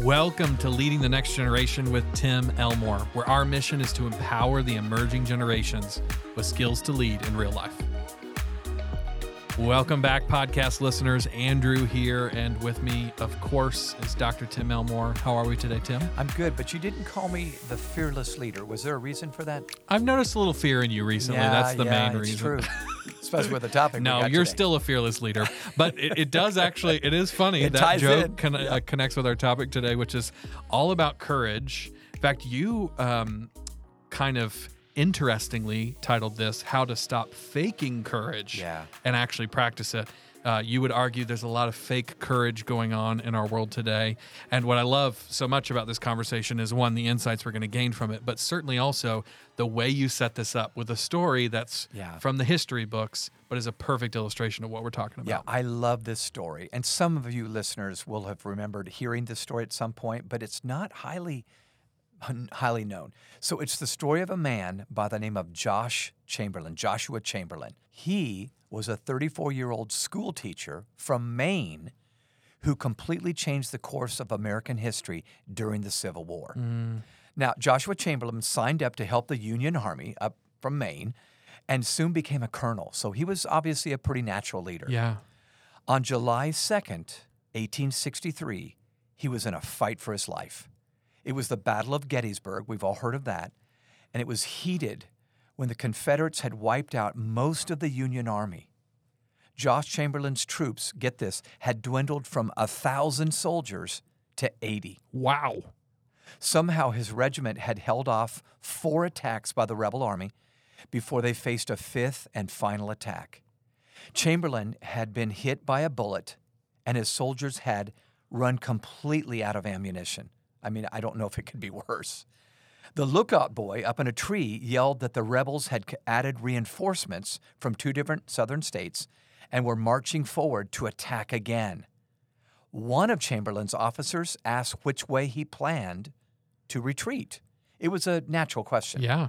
Welcome to Leading the Next Generation with Tim Elmore, where our mission is to empower the emerging generations with skills to lead in real life. Welcome back, podcast listeners. Andrew here, and with me, of course, is Dr. Tim Elmore. How are we today, Tim? I'm good, but you didn't call me the fearless leader. Was there a reason for that? I've noticed a little fear in you recently. Yeah, That's the yeah, main it's reason. True. Especially with the topic. we No, you're today. still a fearless leader, but it, it does actually. It is funny It that joke con- Yeah. uh, connects with our topic today, which is all about courage. In fact, you um, kind of interestingly titled this "How to Stop Faking Courage Yeah. and Actually Practice It." Uh, you would argue there's a lot of fake courage going on in our world today. And what I love so much about this conversation is one, the insights we're going to gain from it, but certainly also the way you set this up with a story that's Yeah. from the history books, but is a perfect illustration of what we're talking about. Yeah. I love this story. And some of you listeners will have remembered hearing this story at some point, but it's not highly highly known. So it's the story of a man by the name of Josh Chamberlain, Joshua Chamberlain. He was a 34-year-old school teacher from Maine who completely changed the course of American history during the Civil War. Mm. Now, Joshua Chamberlain signed up to help the Union Army up from Maine and soon became a colonel. So he was obviously a pretty natural leader. Yeah. On July 2nd, 1863, he was in a fight for his life. It was the Battle of Gettysburg. We've all heard of that. And it was heated when the Confederates had wiped out most of the Union Army. Josh Chamberlain's troops, get this, had dwindled from a thousand soldiers to 80. Wow. Somehow his regiment had held off four attacks by the rebel army before they faced a fifth and final attack. Chamberlain had been hit by a bullet, and his soldiers had run completely out of ammunition. I mean, I don't know if it could be worse. The lookout boy up in a tree yelled that the rebels had added reinforcements from two different southern states and were marching forward to attack again. One of Chamberlain's officers asked which way he planned to retreat. It was a natural question. Yeah.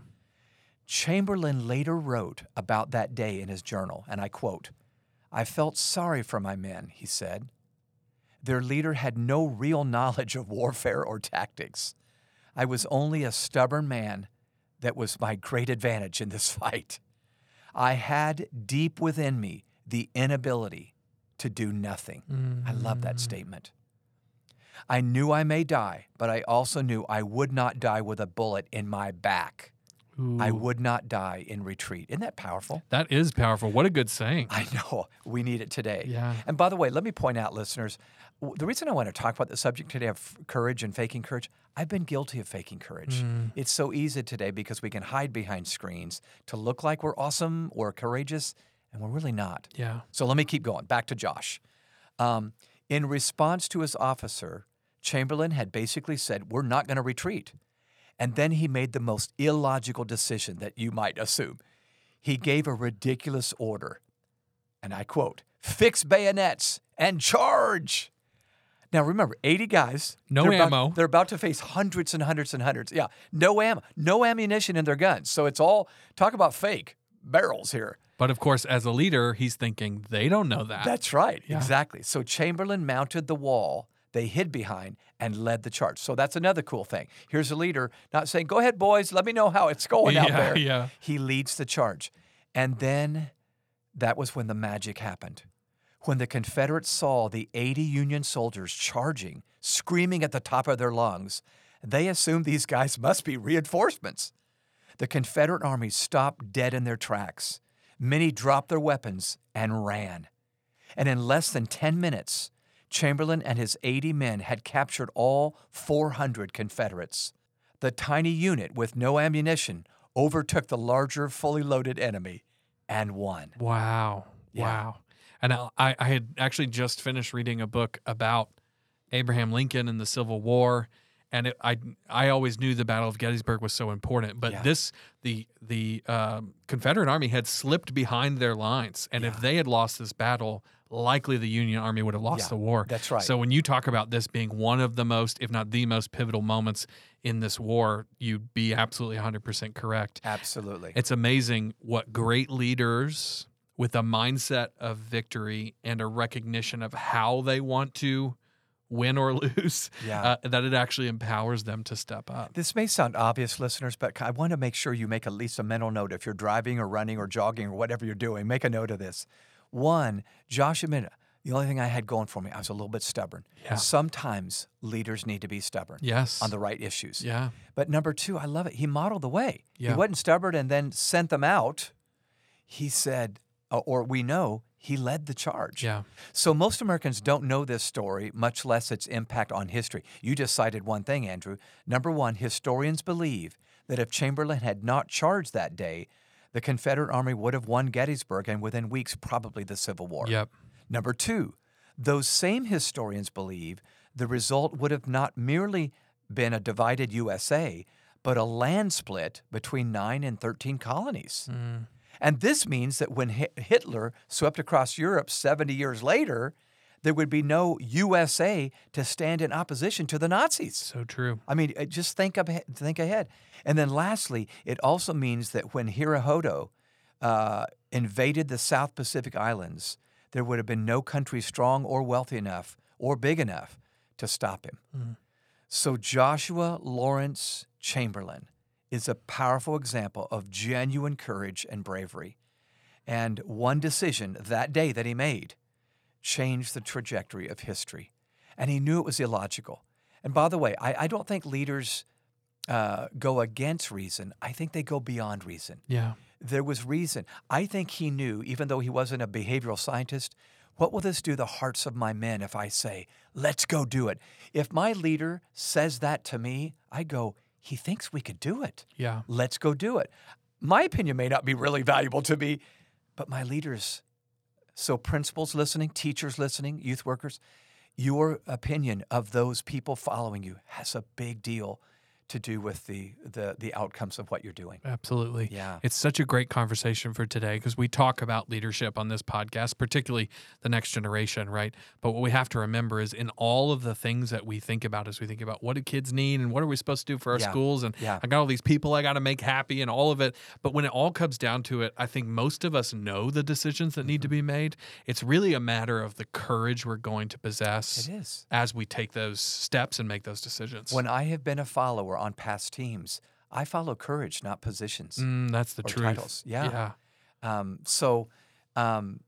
Chamberlain later wrote about that day in his journal, and I quote I felt sorry for my men, he said. Their leader had no real knowledge of warfare or tactics. I was only a stubborn man that was my great advantage in this fight. I had deep within me the inability to do nothing. I love that mm. statement. I knew I may die, but I also knew I would not die with a bullet in my back. I would not die in retreat. Isn't that powerful? That is powerful. What a good saying. I know. We need it today. Yeah. And by the way, let me point out, listeners, the reason I want to talk about the subject today of courage and faking courage, I've been guilty of faking courage. Mm. It's so easy today because we can hide behind screens to look like we're awesome or courageous, and we're really not. Yeah. So let me keep going. Back to Josh. Um, in response to his officer, Chamberlain had basically said, We're not going to retreat. And then he made the most illogical decision that you might assume. He gave a ridiculous order. And I quote, fix bayonets and charge. Now remember, 80 guys. No they're about- ammo. they're about to face hundreds and hundreds and hundreds. Yeah, no ammo, no ammunition in their guns. So it's all, talk about fake barrels here. But of course, as a leader, he's thinking they don't know that. That's right, Yeah. exactly. So Chamberlain mounted the wall they hid behind and led the charge. So that's another cool thing. Here's a leader not saying, "Go ahead, boys, let me know how it's going out Yeah, there." yeah. He leads the charge, and then that was when the magic happened. When the Confederates saw the 80 Union soldiers charging, screaming at the top of their lungs, they assumed these guys must be reinforcements. The Confederate army stopped dead in their tracks. Many dropped their weapons and ran. And in less than 10 minutes, Chamberlain and his 80 men had captured all 400 Confederates. The tiny unit with no ammunition overtook the larger, fully loaded enemy and won. Wow. Yeah. Wow. And I, I had actually just finished reading a book about Abraham Lincoln and the Civil War. And it, I I always knew the Battle of Gettysburg was so important, but Yeah. this the the um, Confederate Army had slipped behind their lines, and if they had lost this battle, likely the Union Army would have lost Yeah, the war. that's right. So when you talk about this being one of the most, if not the most pivotal moments in this war, you'd be absolutely 100% correct. Absolutely. It's amazing what great leaders with a mindset of victory and a recognition of how they want to win or lose, Yeah. uh, that it actually empowers them to step up. This may sound obvious, listeners, but I want to make sure you make at least a mental note if you're driving or running or jogging or whatever you're doing. Make a note of this. One, Josh admitted the only thing I had going for me, I was a little bit stubborn. Yeah. Sometimes leaders need to be stubborn Yes. on the right issues. yeah. But number two, I love it. He modeled the way. Yeah. He wasn't stubborn and then sent them out. He said, Uh, or we know, he led the charge. Yeah. So most Americans don't know this story, much less its impact on history. You just cited one thing, Andrew. Number one, historians believe that if Chamberlain had not charged that day, the Confederate Army would have won Gettysburg and within weeks, probably the Civil War. Yep. Number two, those same historians believe the result would have not merely been a divided USA, but a land split between nine and 13 colonies. Hmm. And this means that when Hitler swept across Europe 70 years later, there would be no USA to stand in opposition to the Nazis. So true. I mean, uh, just think up, think ahead. And then lastly, it also means that when Hirohito uh, invaded the South Pacific Islands, there would have been no country strong or wealthy enough or big enough to stop him. So Joshua Lawrence Chamberlain is a powerful example of genuine courage and bravery. And one decision that day that he made changed the trajectory of history. And he knew it was illogical. And by the way, I, I don't think leaders uh, go against reason. I think they go beyond reason. Yeah. There was reason. I think he knew, even though he wasn't a behavioral scientist, what will this do the hearts of my men if I say, let's go do it? If my leader says that to me, I go, he thinks we could do it. Yeah. Let's go do it. My opinion may not be really valuable to me, but my leaders, so principals listening, teachers listening, youth workers, your opinion of those people following you has a big deal to do with the the, the outcomes of what you're doing. Absolutely. Yeah. It's such a great conversation for today because we talk about leadership on this podcast, particularly the next generation, right? But what we have to remember is in all of the things that we think about as we think about what do kids need and what are we supposed to do for our Yeah. schools and Yeah. I got all these people I got to make happy and all of it. But when it all comes down to it, I think most of us know the decisions that need to mm-hmm. be made. It's really a matter of the courage we're going to possess It is. as we take those steps and make those decisions. When I have been a follower on past teams, I follow courage, not positions Mm, that's the or truth. titles. Yeah. Yeah. Um, so, um,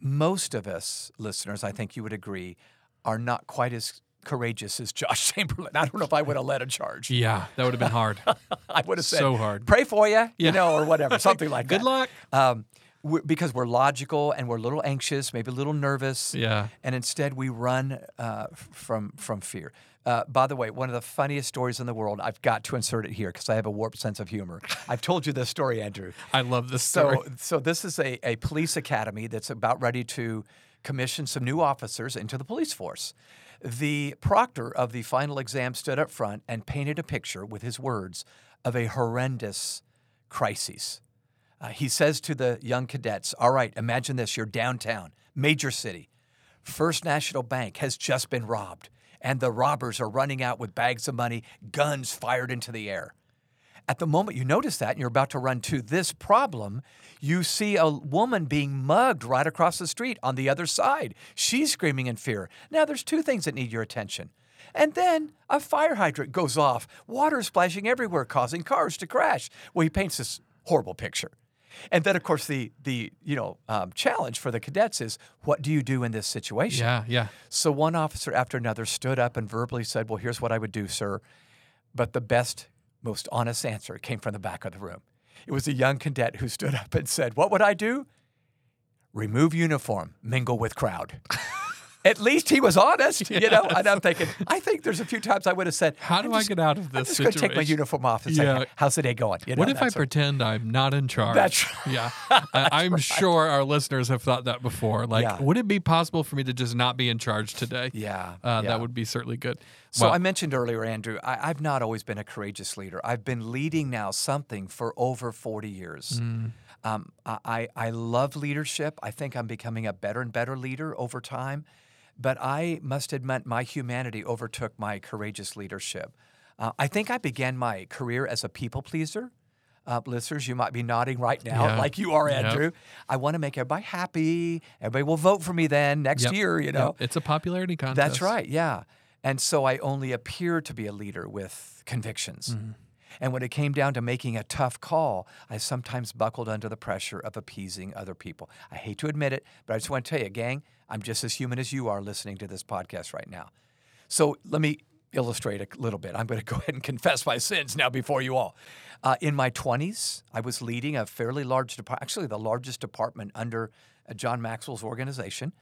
most of us listeners, I think you would agree, are not quite as courageous as Josh Chamberlain. I don't know if I would have led a charge. Yeah. That would have been hard. I would have said, So hard. pray for you, Yeah. you know, or whatever, something like Good that. luck. Um, we because we're logical and we're a little anxious, maybe a little nervous, Yeah. and instead we run uh, from from fear. Uh, by the way, one of the funniest stories in the world, I've got to insert it here because I have a warped sense of humor. I've told you this story, Andrew. I love this story. So, so this is a, a police academy that's about ready to commission some new officers into the police force. The proctor of the final exam stood up front and painted a picture with his words of a horrendous crisis. Uh, he says to the young cadets, All right, imagine this you're downtown, major city. First National Bank has just been robbed, and the robbers are running out with bags of money, guns fired into the air. At the moment you notice that and you're about to run to this problem, you see a woman being mugged right across the street on the other side. She's screaming in fear. Now, there's two things that need your attention. And then a fire hydrant goes off, water splashing everywhere, causing cars to crash. Well, he paints this horrible picture. And then, of course, the the you know um, challenge for the cadets is what do you do in this situation? yeah. Yeah. So one officer after another stood up and verbally said, Well, here's what I would do, sir. But the best, most honest answer came from the back of the room. It was a young cadet who stood up and said, What would I do? Remove uniform, mingle with crowd. At least he was honest, you know. And I'm thinking, I think there's a few times I would have said, How do "I'm I get out of this?" I'm just going to take my uniform off and say, Yeah. "How's the day going?" You know, What if I sort pretend I'm not in charge? That's Yeah. I, I'm sure our listeners have thought that before. Like, Yeah. would it be possible for me to just not be in charge today? Yeah, Uh, yeah. That would be certainly good. So Well, I mentioned earlier, Andrew, I, I've not always been a courageous leader. I've been leading now something for over 40 years. Mm. Um, I I love leadership. I think I'm becoming a better and better leader over time. But I must admit, my humanity overtook my courageous leadership. Uh, I think I began my career as a people pleaser. Uh, listeners, you might be nodding right now, Yeah. like you are, Yep. Andrew. I want to make everybody happy. Everybody will vote for me then next Yep. year, you Yep. know. It's a popularity contest. That's right, yeah. And so I only appear to be a leader with convictions. And when it came down to making a tough call, I sometimes buckled under the pressure of appeasing other people. I hate to admit it, but I just want to tell you, gang, I'm just as human as you are listening to this podcast right now. So let me illustrate a little bit. I'm going to go ahead and confess my sins now before you all. Uh, in my 20s, I was leading a fairly large department, actually, the largest department under uh, John Maxwell's organization.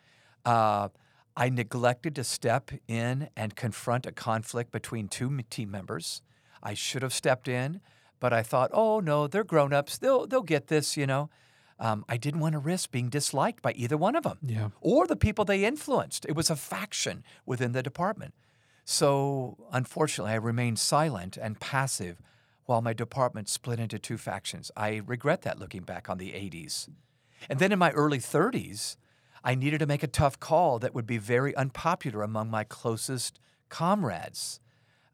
Uh, I neglected to step in and confront a conflict between two team members. I should have stepped in, but I thought, oh no, they're grown ups. They'll, they'll get this, you know. Um, I didn't want to risk being disliked by either one of them Yeah. or the people they influenced. It was a faction within the department. So, unfortunately, I remained silent and passive while my department split into two factions. I regret that looking back on the 80s. And then in my early 30s, I needed to make a tough call that would be very unpopular among my closest comrades.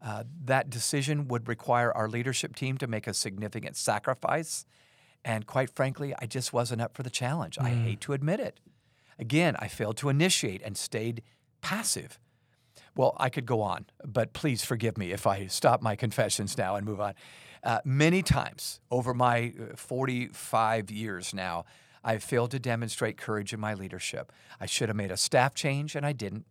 Uh, that decision would require our leadership team to make a significant sacrifice. And quite frankly, I just wasn't up for the challenge. I hate to admit it. Again, I failed to initiate and stayed passive. Well, I could go on, but please forgive me if I stop my confessions now and move on. Uh, many times over my uh, 45 years now, I've failed to demonstrate courage in my leadership. I should have made a staff change, and I didn't.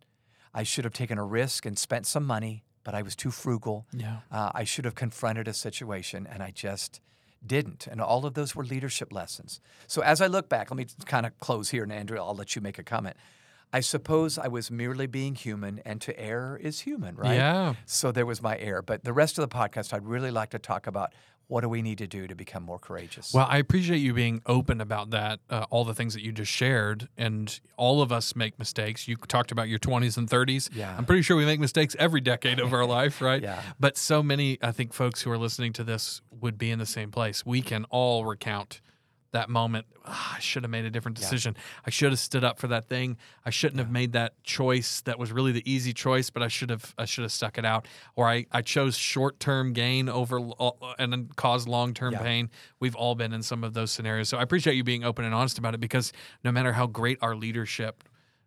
I should have taken a risk and spent some money, but I was too frugal. Yeah. Uh, I should have confronted a situation, and I just didn't. And all of those were leadership lessons. So as I look back, let me kind of close here, and Andrew, I'll let you make a comment. I suppose I was merely being human, and to err is human, right? Yeah. So there was my error. But the rest of the podcast, I'd really like to talk about what do we need to do to become more courageous. Well, I appreciate you being open about that, uh, all the things that you just shared. And all of us make mistakes. You talked about your 20s and 30s. Yeah. I'm pretty sure we make mistakes every decade of our life, right? Yeah. But so many, I think, folks who are listening to this would be in the same place. We can all recount that moment. "Ah, I should have made a different decision. I should have stood up for that thing. I shouldn't have made that choice that was really the easy choice, but I should have I should have stuck it out. Or I, I chose short term gain over l- and then caused long term Yeah. pain. We've all been in some of those scenarios. So I appreciate you being open and honest about it because no matter how great our leadership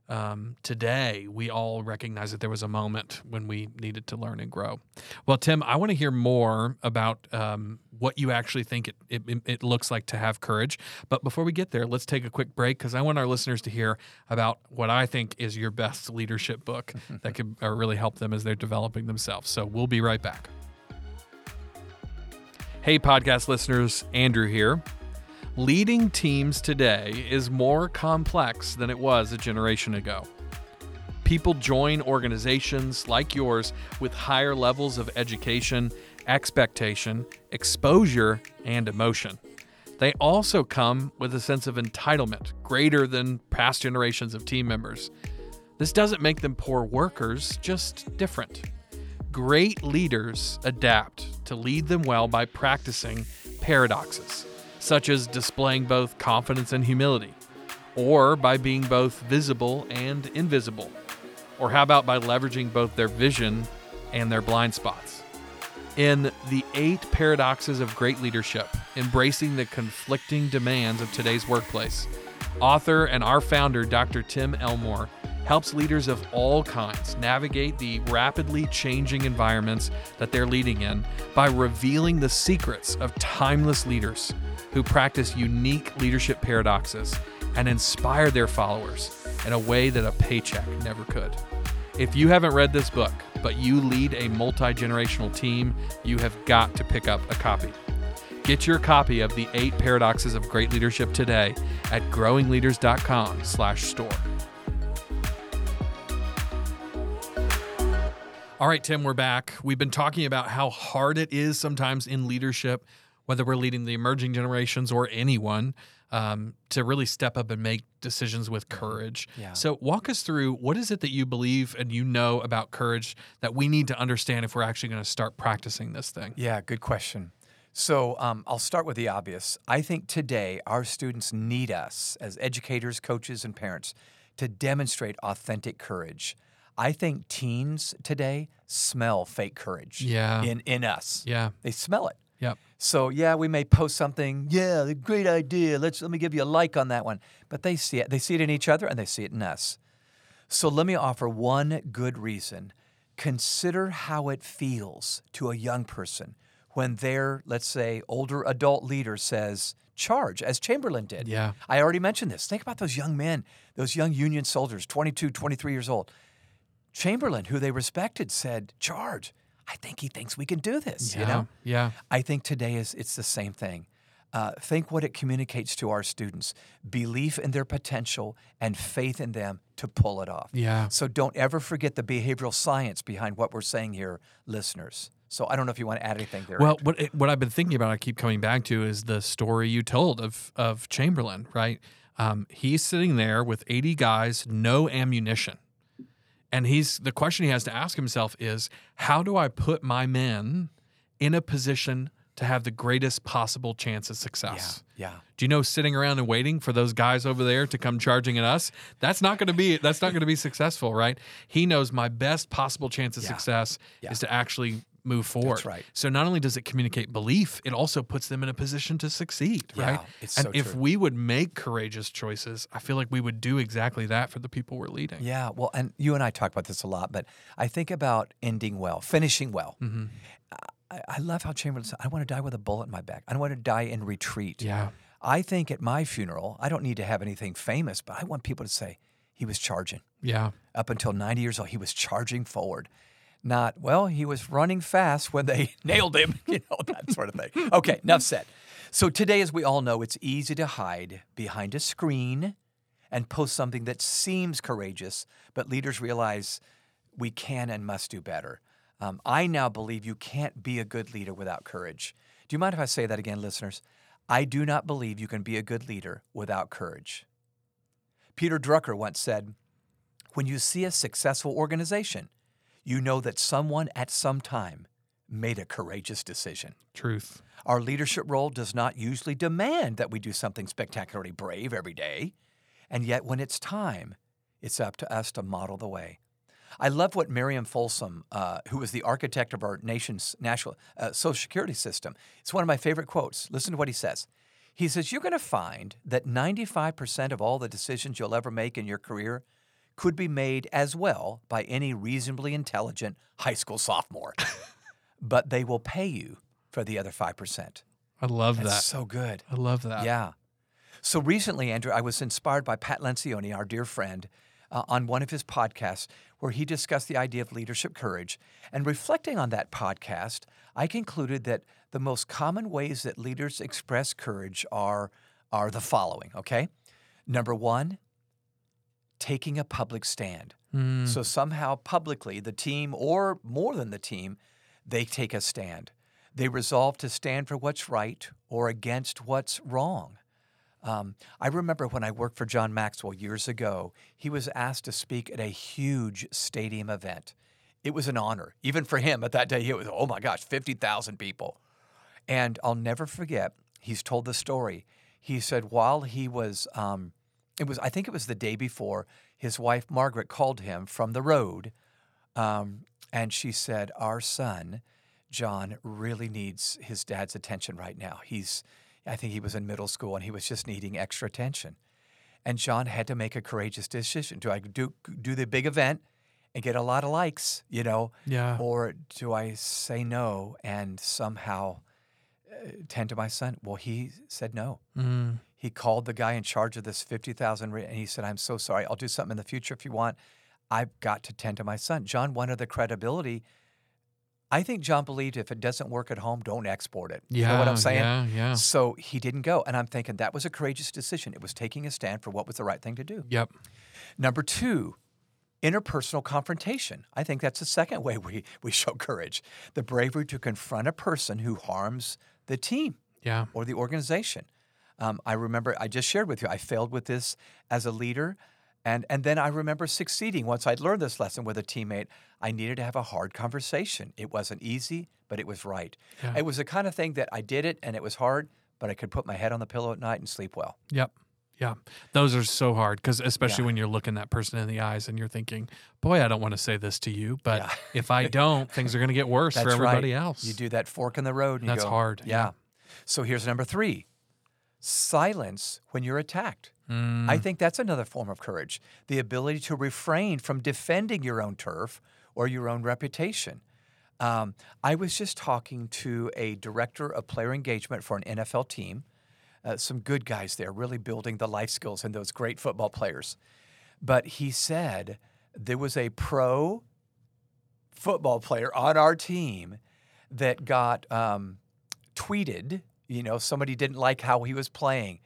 um, today, we all recognize that there was a moment when we needed to learn and grow. Well, Tim, I want to hear more about um, what you actually think it, it, it looks like to have courage. But before we get there, let's take a quick break because I want our listeners to hear about what I think is your best leadership book that could uh, really help them as they're developing themselves. So we'll be right back. Hey, podcast listeners, Andrew here. Leading teams today is more complex than it was a generation ago. People join organizations like yours with higher levels of education, expectation, exposure, and emotion. They also come with a sense of entitlement greater than past generations of team members. This doesn't make them poor workers, just different. Great leaders adapt to lead them well by practicing paradoxes, such as displaying both confidence and humility, or by being both visible and invisible, or how about by leveraging both their vision and their blind spots? In The Eight Paradoxes of Great Leadership Embracing the Conflicting Demands of Today's Workplace, author and our founder, Dr. Tim Elmore, helps leaders of all kinds navigate the rapidly changing environments that they're leading in by revealing the secrets of timeless leaders who practice unique leadership paradoxes and inspire their followers in a way that a paycheck never could. If you haven't read this book, but you lead a multi generational team, you have got to pick up a copy. Get your copy of the eight paradoxes of great leadership today at growingleaders.com/store. All right, Tim, we're back. We've been talking about how hard it is sometimes in leadership, whether we're leading the emerging generations or anyone, um, to really step up and make decisions with courage. Yeah. So, walk us through what is it that you believe and you know about courage that we need to understand if we're actually going to start practicing this thing? Yeah, good question. So um, I'll start with the obvious. I think today our students need us as educators, coaches, and parents to demonstrate authentic courage. I think teens today smell fake courage Yeah. in, in us. Yeah. They smell it. Yep. So yeah, we may post something. Yeah, great idea. Let's let me give you a like on that one. But they see it. They see it in each other, and they see it in us. So let me offer one good reason consider how it feels to a young person when their, let's say, older adult leader says, charge, as Chamberlain did. Yeah. I already mentioned this. Think about those young men, those young Union soldiers, 22, 23 years old. Chamberlain, who they respected, said, charge. I think he thinks we can do this. Yeah. You know? Yeah. I think today is it's the same thing. Uh, think what it communicates to our students: belief in their potential and faith in them to pull it off. Yeah. So don't ever forget the behavioral science behind what we're saying here, listeners. So I don't know if you want to add anything there. Well, what it- what I've been thinking about, I keep coming back to, is the story you told of of Chamberlain. Right, um, he's sitting there with eighty guys, no ammunition, and he's the question he has to ask himself is, how do I put my men in a position to have the greatest possible chance of yeah, success? yeah, Do you know sitting around and waiting for those guys over there to come charging at us? That's not going to be that's not going to be successful, right? He knows my best possible chance of Yeah. success Yeah. is to actually move forward. right. So not only does it communicate belief, it also puts them in a position to succeed, Yeah, right? it's and so if true. we would make courageous choices, I feel like we would do exactly that for the people we're leading. yeah. Well, and you and I talk about this a lot, but I think about ending well, finishing well. Mm-hmm. I, I love how Chamberlain said, "I want to die with a bullet in my back. I don't want to die in retreat." Yeah. I think at my funeral, I don't need to have anything famous, but I want people to say he was charging. Yeah. Up until 90 years old, he was charging forward. Not, well, he was running fast when they nailed him, you know, that sort of thing. Okay, enough said. So today, as we all know, it's easy to hide behind a screen and post something that seems courageous, but leaders realize we can and must do better. Um, I now believe you can't be a good leader without courage. Do you mind if I say that again, listeners? I do not believe you can be a good leader without courage. Peter Drucker once said, When you see a successful organization, you know that someone at some time made a courageous decision. Truth. Our leadership role does not usually demand that we do something spectacularly brave every day. And yet, when it's time, it's up to us to model the way. I love what Marion Folsom, uh, who was the architect of our nation's national uh, social security system, it's one of my favorite quotes. Listen to what he says. He says, You're going to find that 95% of all the decisions you'll ever make in your career could be made as well by any reasonably intelligent high school sophomore, but they will pay you for the other 5%. I love That's that. so good. I love that. Yeah. So recently, Andrew, I was inspired by Pat Lencioni, our dear friend, uh, on one of his podcasts where he discussed the idea of leadership courage. And reflecting on that podcast, I concluded that the most common ways that leaders express courage are, are the following, okay? Number one, taking a public stand. Mm, So somehow publicly, the team, or more than the team, they take a stand. They resolve to stand for what's right or against what's wrong. Um, I remember when I worked for John Maxwell years ago, he was asked to speak at a huge stadium event. It was an honor, even for him at that day. It was, oh my gosh, 50,000 people. And I'll never forget, he's told the story. He said while he was, um, it was, I think it was the day before, his wife Margaret called him from the road. Um, and she said, Our son, John, really needs his dad's attention right now. He's, I think he was in middle school and he was just needing extra attention. And John had to make a courageous decision. Do I do, do the big event and get a lot of likes, you know? Yeah. Or do I say no and somehow uh, tend to my son? Well, he said no. Mm, He called the guy in charge of this 50,000 and he said, I'm so sorry. I'll do something in the future if you want. I've got to tend to my son. John wanted the credibility. I think John believed if it doesn't work at home, don't export it. yeah. You know what I'm saying? Yeah. Yeah. So he didn't go. And I'm thinking that was a courageous decision. It was taking a stand for what was the right thing to do. Yep. Number two, interpersonal confrontation. I think that's the second way we, we show courage the bravery to confront a person who harms the team Yeah. or the organization. Um, I remember I just shared with you, I failed with this as a leader. And, and then I remember succeeding once I'd learned this lesson with a teammate. I needed to have a hard conversation. It wasn't easy, but it was right. Yeah. It was the kind of thing that I did it and it was hard, but I could put my head on the pillow at night and sleep well. Yep. Yeah. Those are so hard because, especially Yeah. when you're looking that person in the eyes and you're thinking, boy, I don't want to say this to you, but Yeah. if I don't, things are going to get worse for That's right. everybody else. You do that fork in the road. That's go, hard, Yeah. yeah. So here's number three silence when you're attacked. Mm, I think that's another form of courage the ability to refrain from defending your own turf or your own reputation. Um, I was just talking to a director of player engagement for an NFL team. Uh, some good guys there, really building the life skills in those great football players. But he said there was a pro football player on our team that got um, tweeted. You know, somebody didn't like how he was playing,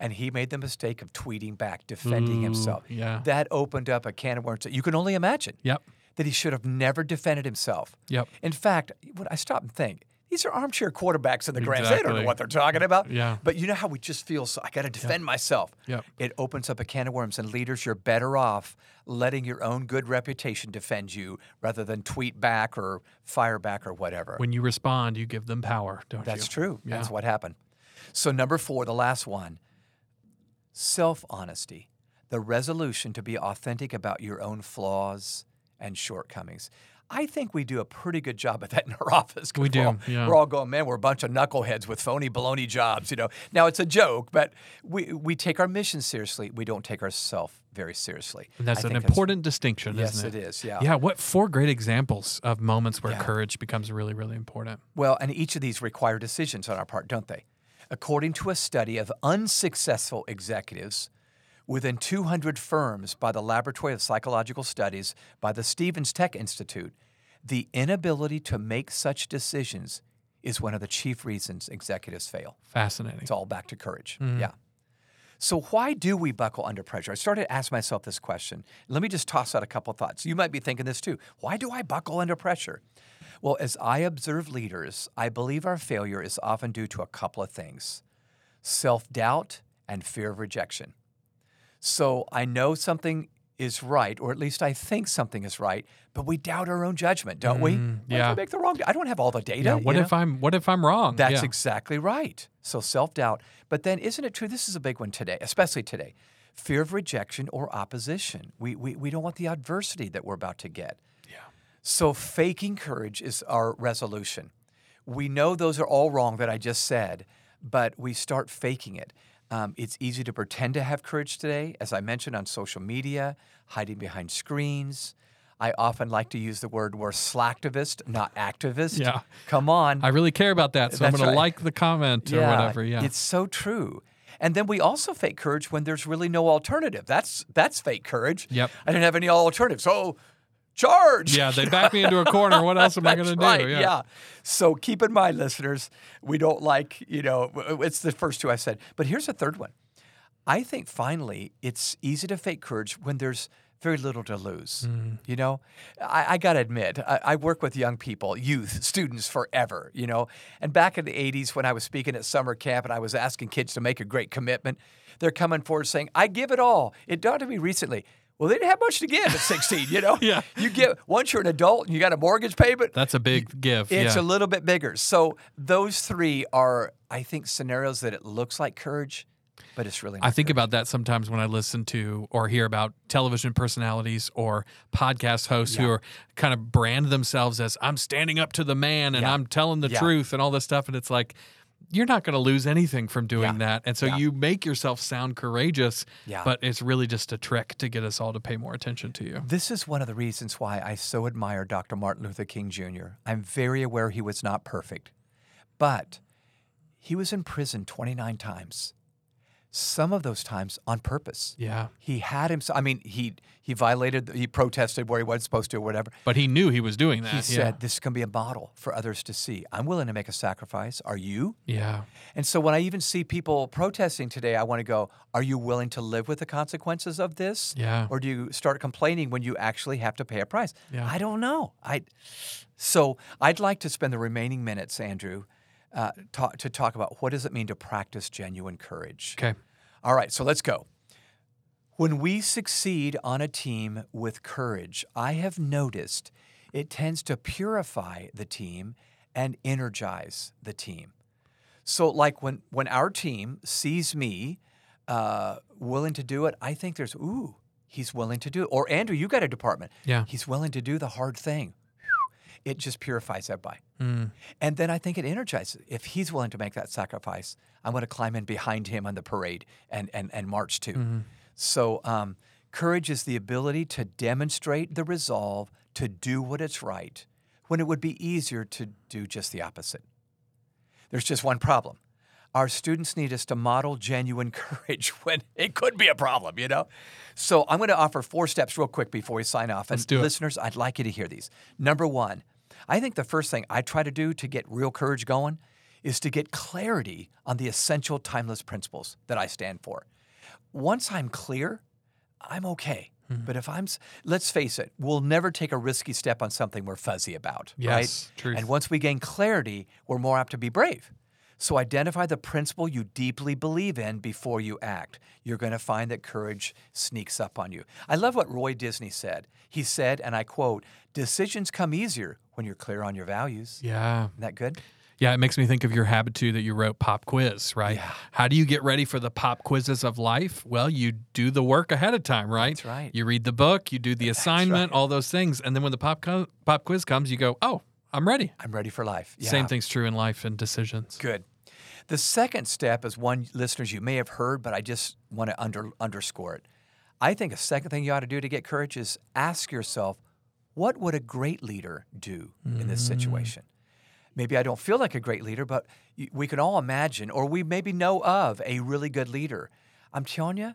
and he made the mistake of tweeting back, defending Ooh, himself. yeah. That opened up a can of worms that you can only imagine Yep. that he should have never defended himself. Yep. In fact, when I stop and think, these are armchair quarterbacks in the Grants. They don't know what they're talking about. Yeah. But you know how we just feel so I got to defend myself. Yep. It opens up a can of worms, and leaders, you're better off letting your own good reputation defend you rather than tweet back or fire back or whatever. When you respond, you give them power, don't That's you? That's true. Yeah. That's what happened. So, number four, the last one self honesty, the resolution to be authentic about your own flaws and shortcomings. I think we do a pretty good job at that in our office. We we're do, all- yeah. We're all going, man, we're a bunch of knuckleheads with phony baloney jobs, you know. Now it's a joke, but we, we take our mission seriously. We don't take ourselves very seriously. And that's I an important distinction, Yes, isn't it Yes, it? is, yeah. Yeah. What four great examples of moments where Yeah. courage becomes really, really important. Well, and each of these require decisions on our part, don't they? According to a study of unsuccessful executives within 200 firms by the Laboratory of Psychological Studies by the Stevens Tech Institute, the inability to make such decisions is one of the chief reasons executives fail. Fascinating. It's all back to courage. Mm-hmm. Yeah. So why do we buckle under pressure? I started to ask myself this question. Let me just toss out a couple thoughts. You might be thinking this too. Why do I buckle under pressure? Well, as I observe leaders, I believe our failure is often due to a couple of things self doubt and fear of rejection. So I know something is right, or at least I think something is right, but we doubt our own judgment, don't we? Mm, what if yeah. I make the wrong? I don't have all the data. yeah. What if know? I'm what if I'm wrong? That's yeah. exactly right. So self doubt. But then, isn't it true? This is a big one today, especially today. Fear of rejection or opposition. We, we, we don't want the adversity that we're about to get. Yeah. So, faking courage is our resolution. We know those are all wrong that I just said, but we start faking it. Um, it's easy to pretend to have courage today, as I mentioned on social media, hiding behind screens. I often like to use the word we're slacktivist, not activist. Yeah. Come on. I really care about that, so I'm going right. to like the comment or whatever. Yeah. It's so true. And then we also fake courage when there's really no alternative. That's that's fake courage. Yep. I didn't have any alternatives. So charge. yeah. They back me into a corner. What else am I going to do? right, yeah. So keep in mind, listeners, we don't like, you know, it's the first two I said. But here's a third one. I think finally it's easy to fake courage when there's very little to lose. Mm. You know, I, I got to admit, I, I work with young people, youth, students forever, you know. And back in the 80s when I was speaking at summer camp and I was asking kids to make a great commitment, they're coming forward saying, I give it all. It dawned on me recently. Well, they didn't have much to give at 16, you know? Yeah. You get, once you're an adult and you got a mortgage payment, That's a big give. it's yeah. a little bit bigger. So those three are, I think, scenarios that it looks like courage, but it's really not. I think about that sometimes when I listen to or hear about television personalities or podcast hosts who are kind of brand themselves as I'm standing up to the man and Yeah. I'm telling the Yeah. truth and all this stuff. And it's like, you're not going to lose anything from doing Yeah. that. And so Yeah. you make yourself sound courageous, Yeah. but it's really just a trick to get us all to pay more attention to you. This is one of the reasons why I so admire Dr. Martin Luther King Jr. I'm very aware he was not perfect, but he was in prison 29 times. Some of those times on purpose. Yeah. He had himself I mean, he he violated. He protested where he wasn't supposed to, or whatever. But he knew he was doing that. He yeah. said, "This to be a model for others to see. I'm willing to make a sacrifice. Are you?" yeah. And so when I even see people protesting today, I want to go, are you willing to live with the consequences of this? Yeah. Or do you start complaining when you actually have to pay a price? Yeah. I don't know. I so I'd like to spend the remaining minutes, Andrew, uh, talk, to talk about what does it mean to practice genuine courage. Okay. All right, so let's go. When we succeed on a team with courage, I have noticed it tends to purify the team and energize the team. So, like when when our team sees me uh, willing to do it, I think there's ooh, he's willing to do it. Or Andrew, you got a department. Yeah. he's willing to do the hard thing. It just purifies everybody. Mm. And then I think it energizes. If he's willing to make that sacrifice, I'm going to climb in behind him on the parade and, and, and march too. So, um, courage is the ability to demonstrate the resolve to do what is right when it would be easier to do just the opposite. There's just one problem. Our students need us to model genuine courage when it could be a problem, you know? So I'm going to offer four steps real quick before we sign off. And Let's do it. listeners, I'd like you to hear these. Number one, I think the first thing I try to do to get real courage going is to get clarity on the essential timeless principles that I stand for. Once I'm clear, I'm okay. Mm-hmm. But if I'm, let's face it, we'll never take a risky step on something we're fuzzy about, Yes, right? truth. And once we gain clarity, we're more apt to be brave. So identify the principle you deeply believe in before you act. You're going to find that courage sneaks up on you. I love what Roy Disney said. He said, and I quote, decisions come easier when you're clear on your values. Yeah. Isn't that good? Yeah, it makes me think of your habitude that you wrote, Pop Quiz, right? Yeah. How do you get ready for the pop quizzes of life? Well, you do the work ahead of time, right? That's right. You read the book, you do the assignment, all those things, and then when the pop co- pop quiz comes, you go, "Oh, I'm ready." I'm ready for life. Same thing's true in life and decisions. Good. The second step is one listeners you may have heard, but I just want to under, underscore it. I think a second thing you ought to do to get courage is ask yourself, what would a great leader do in this mm. situation? Maybe I don't feel like a great leader, but we can all imagine, or we maybe know of a really good leader. I'm telling you,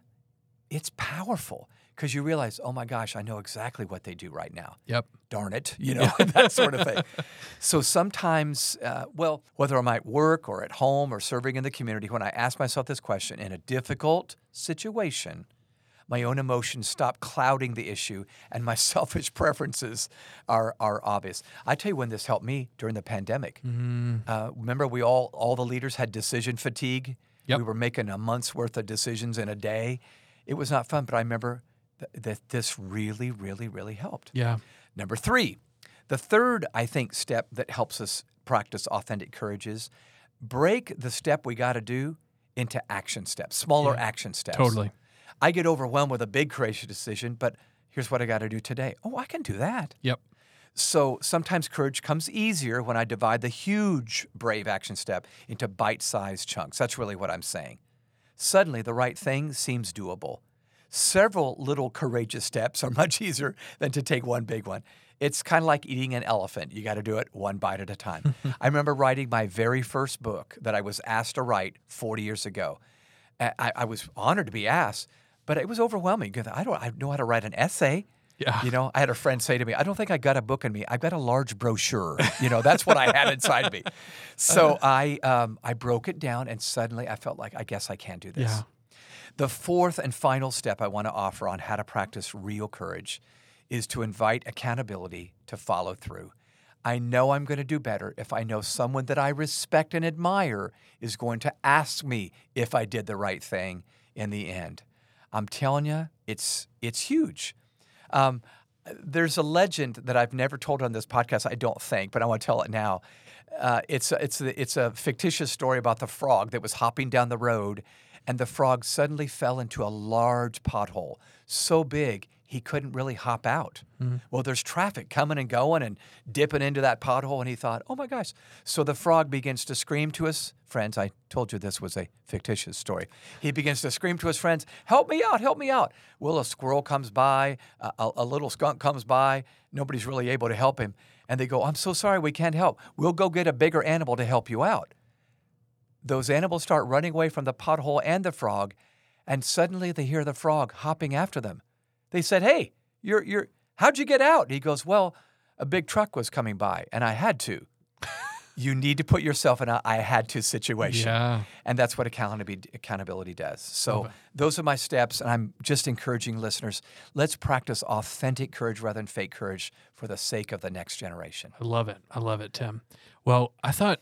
it's powerful because you realize, oh my gosh, I know exactly what they do right now Yep. darn it, you know, that sort of thing. So sometimes, uh, well, whether I'm at work or at home or serving in the community, when I ask myself this question in a difficult situation, my own emotions stop clouding the issue and my selfish preferences are, are obvious. I tell you when this helped me during the pandemic. Uh, remember, we all, all the leaders had decision fatigue. Yep. We were making a month's worth of decisions in a day. It was not fun, but I remember th- that this really, really, really helped. Yeah. Number three, the third, I think, step that helps us practice authentic courage is break the step we got to do into action steps, smaller action steps. Totally. I get overwhelmed with a big courageous decision, but here's what I got to do today. Oh, I can do that. Yep. So sometimes courage comes easier when I divide the huge, brave action step into bite sized chunks. That's really what I'm saying. Suddenly, the right thing seems doable. Several little courageous steps are much easier than to take one big one. It's kind of like eating an elephant. You got to do it one bite at a time. I remember writing my very first book that I was asked to write 40 years ago. I, I- was honored to be asked, but it was overwhelming because I don't I know how to write an essay. Yeah. You know, I had a friend say to me, I don't think I got a book in me. I've got a large brochure. You know, that's what I had inside me. So I um, I broke it down and suddenly I felt like I guess I can do this. Yeah. The fourth and final step I want to offer on how to practice real courage is to invite accountability to follow through. I know I'm going to do better if I know someone that I respect and admire is going to ask me if I did the right thing in the end. I'm telling you, it's it's huge. Um, there's a legend that I've never told on this podcast, I don't think, but I want to tell it now. Uh, it's it's it's a fictitious story about the frog that was hopping down the road, and the frog suddenly fell into a large pothole, so big he couldn't really hop out. Mm-hmm. Well, there's traffic coming and going and dipping into that pothole, and he thought, "Oh my gosh!" So the frog begins to scream to his friends. I told you this was a fictitious story. He begins to scream to his friends, "Help me out! Help me out!" Well, a squirrel comes by, a, a, a little skunk comes by. Nobody's really able to help him, and they go, "I'm so sorry, we can't help. We'll go get a bigger animal to help you out." Those animals start running away from the pothole and the frog, and suddenly they hear the frog hopping after them. They said, "Hey, you're you're how'd you get out?" He goes, "Well, a big truck was coming by, and I had to." you need to put yourself in a "I had to" situation, Yeah. and that's what accountability accountability does. So those are my steps, and I'm just encouraging listeners: let's practice authentic courage rather than fake courage for the sake of the next generation. I love it. I love it, Tim. Well, I thought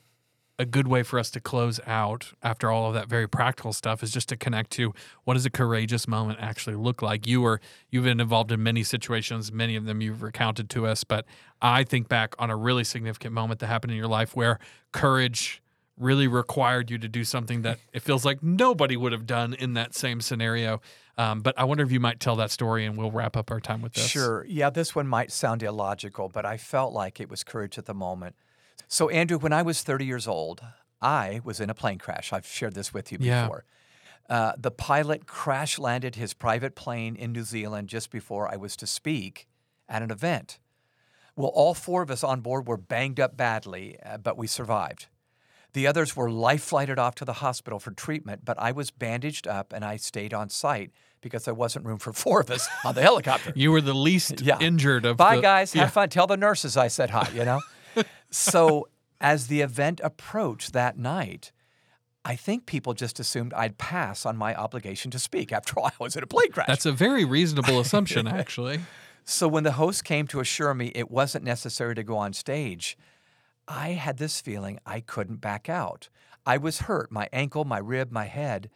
a good way for us to close out after all of that very practical stuff is just to connect to what does a courageous moment actually look like. You were you've been involved in many situations, many of them you've recounted to us, but I think back on a really significant moment that happened in your life where courage really required you to do something that it feels like nobody would have done in that same scenario. Um, but I wonder if you might tell that story and we'll wrap up our time with this. Sure. Yeah, this one might sound illogical, but I felt like it was courage at the moment. So, Andrew, when I was 30 years old, I was in a plane crash. I've shared this with you Yeah. before. Uh, the pilot crash landed his private plane in New Zealand just before I was to speak at an event. Well, all four of us on board were banged up badly, uh, but we survived. The others were life flighted off to the hospital for treatment, but I was bandaged up and I stayed on site because there wasn't room for four of us on the helicopter. You were the least Yeah. injured of Bye, the, guys. Yeah. Have fun. Tell the nurses I said hi, you know? So, as the event approached that night, I think people just assumed I'd pass on my obligation to speak. After all, I was in a plane crash. That's a very reasonable assumption, actually. So when the host came to assure me it wasn't necessary to go on stage, I had this feeling I couldn't back out. I was hurt, my ankle, my rib, my head,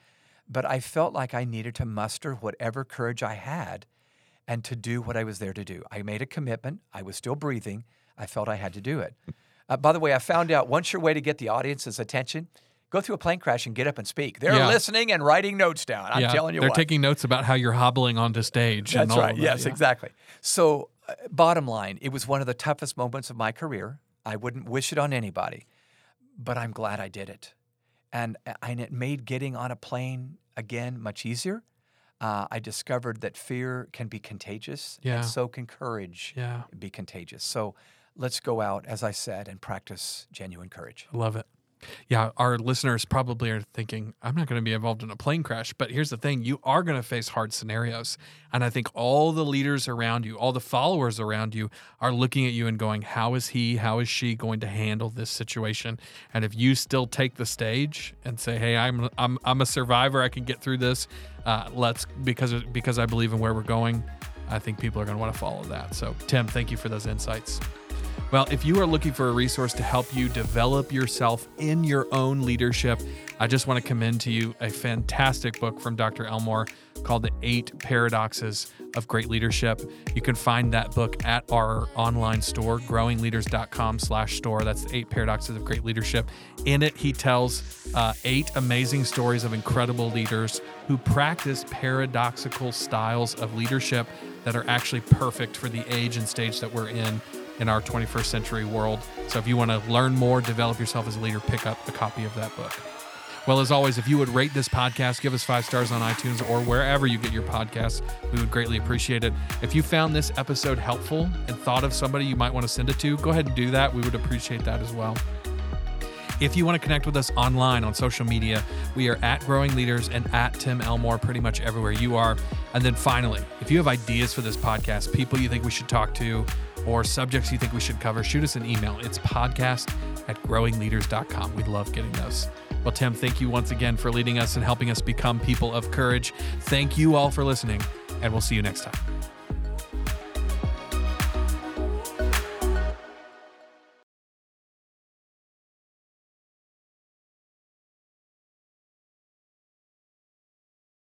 but I felt like I needed to muster whatever courage I had and to do what I was there to do. I made a commitment. I was still breathing. I felt I had to do it. Uh, by the way, I found out one sure way to get the audience's attention go through a plane crash and get up and speak. They're Yeah. listening and writing notes down. I'm yeah, telling you they're what. taking notes about how you're hobbling onto stage. and That's all right. that, Yes, yeah. exactly. So, uh, bottom line, it was one of the toughest moments of my career. I wouldn't wish it on anybody, but I'm glad I did it. And, uh, and it made getting on a plane again much easier. Uh, I discovered that fear can be contagious, Yeah. and so can courage Yeah, be contagious. So, let's go out, as I said, and practice genuine courage. Love it. Yeah, our listeners probably are thinking, I'm not going to be involved in a plane crash. But here's the thing you are going to face hard scenarios. And I think all the leaders around you, all the followers around you are looking at you and going, How is he, how is she going to handle this situation? And if you still take the stage and say, Hey, I'm, I'm, I'm a survivor, I can get through this, uh, let's, because, because I believe in where we're going, I think people are going to want to follow that. So, Tim, thank you for those insights. Well, if you are looking for a resource to help you develop yourself in your own leadership, I just want to commend to you a fantastic book from Dr. Elmore called The Eight Paradoxes of Great Leadership. You can find that book at our online store, growingleaders.com slash store. That's the Eight Paradoxes of Great Leadership. In it, he tells uh, eight amazing stories of incredible leaders who practice paradoxical styles of leadership that are actually perfect for the age and stage that we're in in our 21st century world. So if you want to learn more, develop yourself as a leader, pick up a copy of that book. Well, as always, if you would rate this podcast, give us five stars on iTunes or wherever you get your podcasts, we would greatly appreciate it. If you found this episode helpful and thought of somebody you might want to send it to, go ahead and do that. We would appreciate that as well. If you want to connect with us online on social media, we are at Growing Leaders and at Tim Elmore pretty much everywhere you are. And then finally, if you have ideas for this podcast, people you think we should talk to, or subjects you think we should cover, shoot us an email. It's podcast at growingleaders.com. We love getting those. Well, Tim, thank you once again for leading us and helping us become people of courage. Thank you all for listening, and we'll see you next time.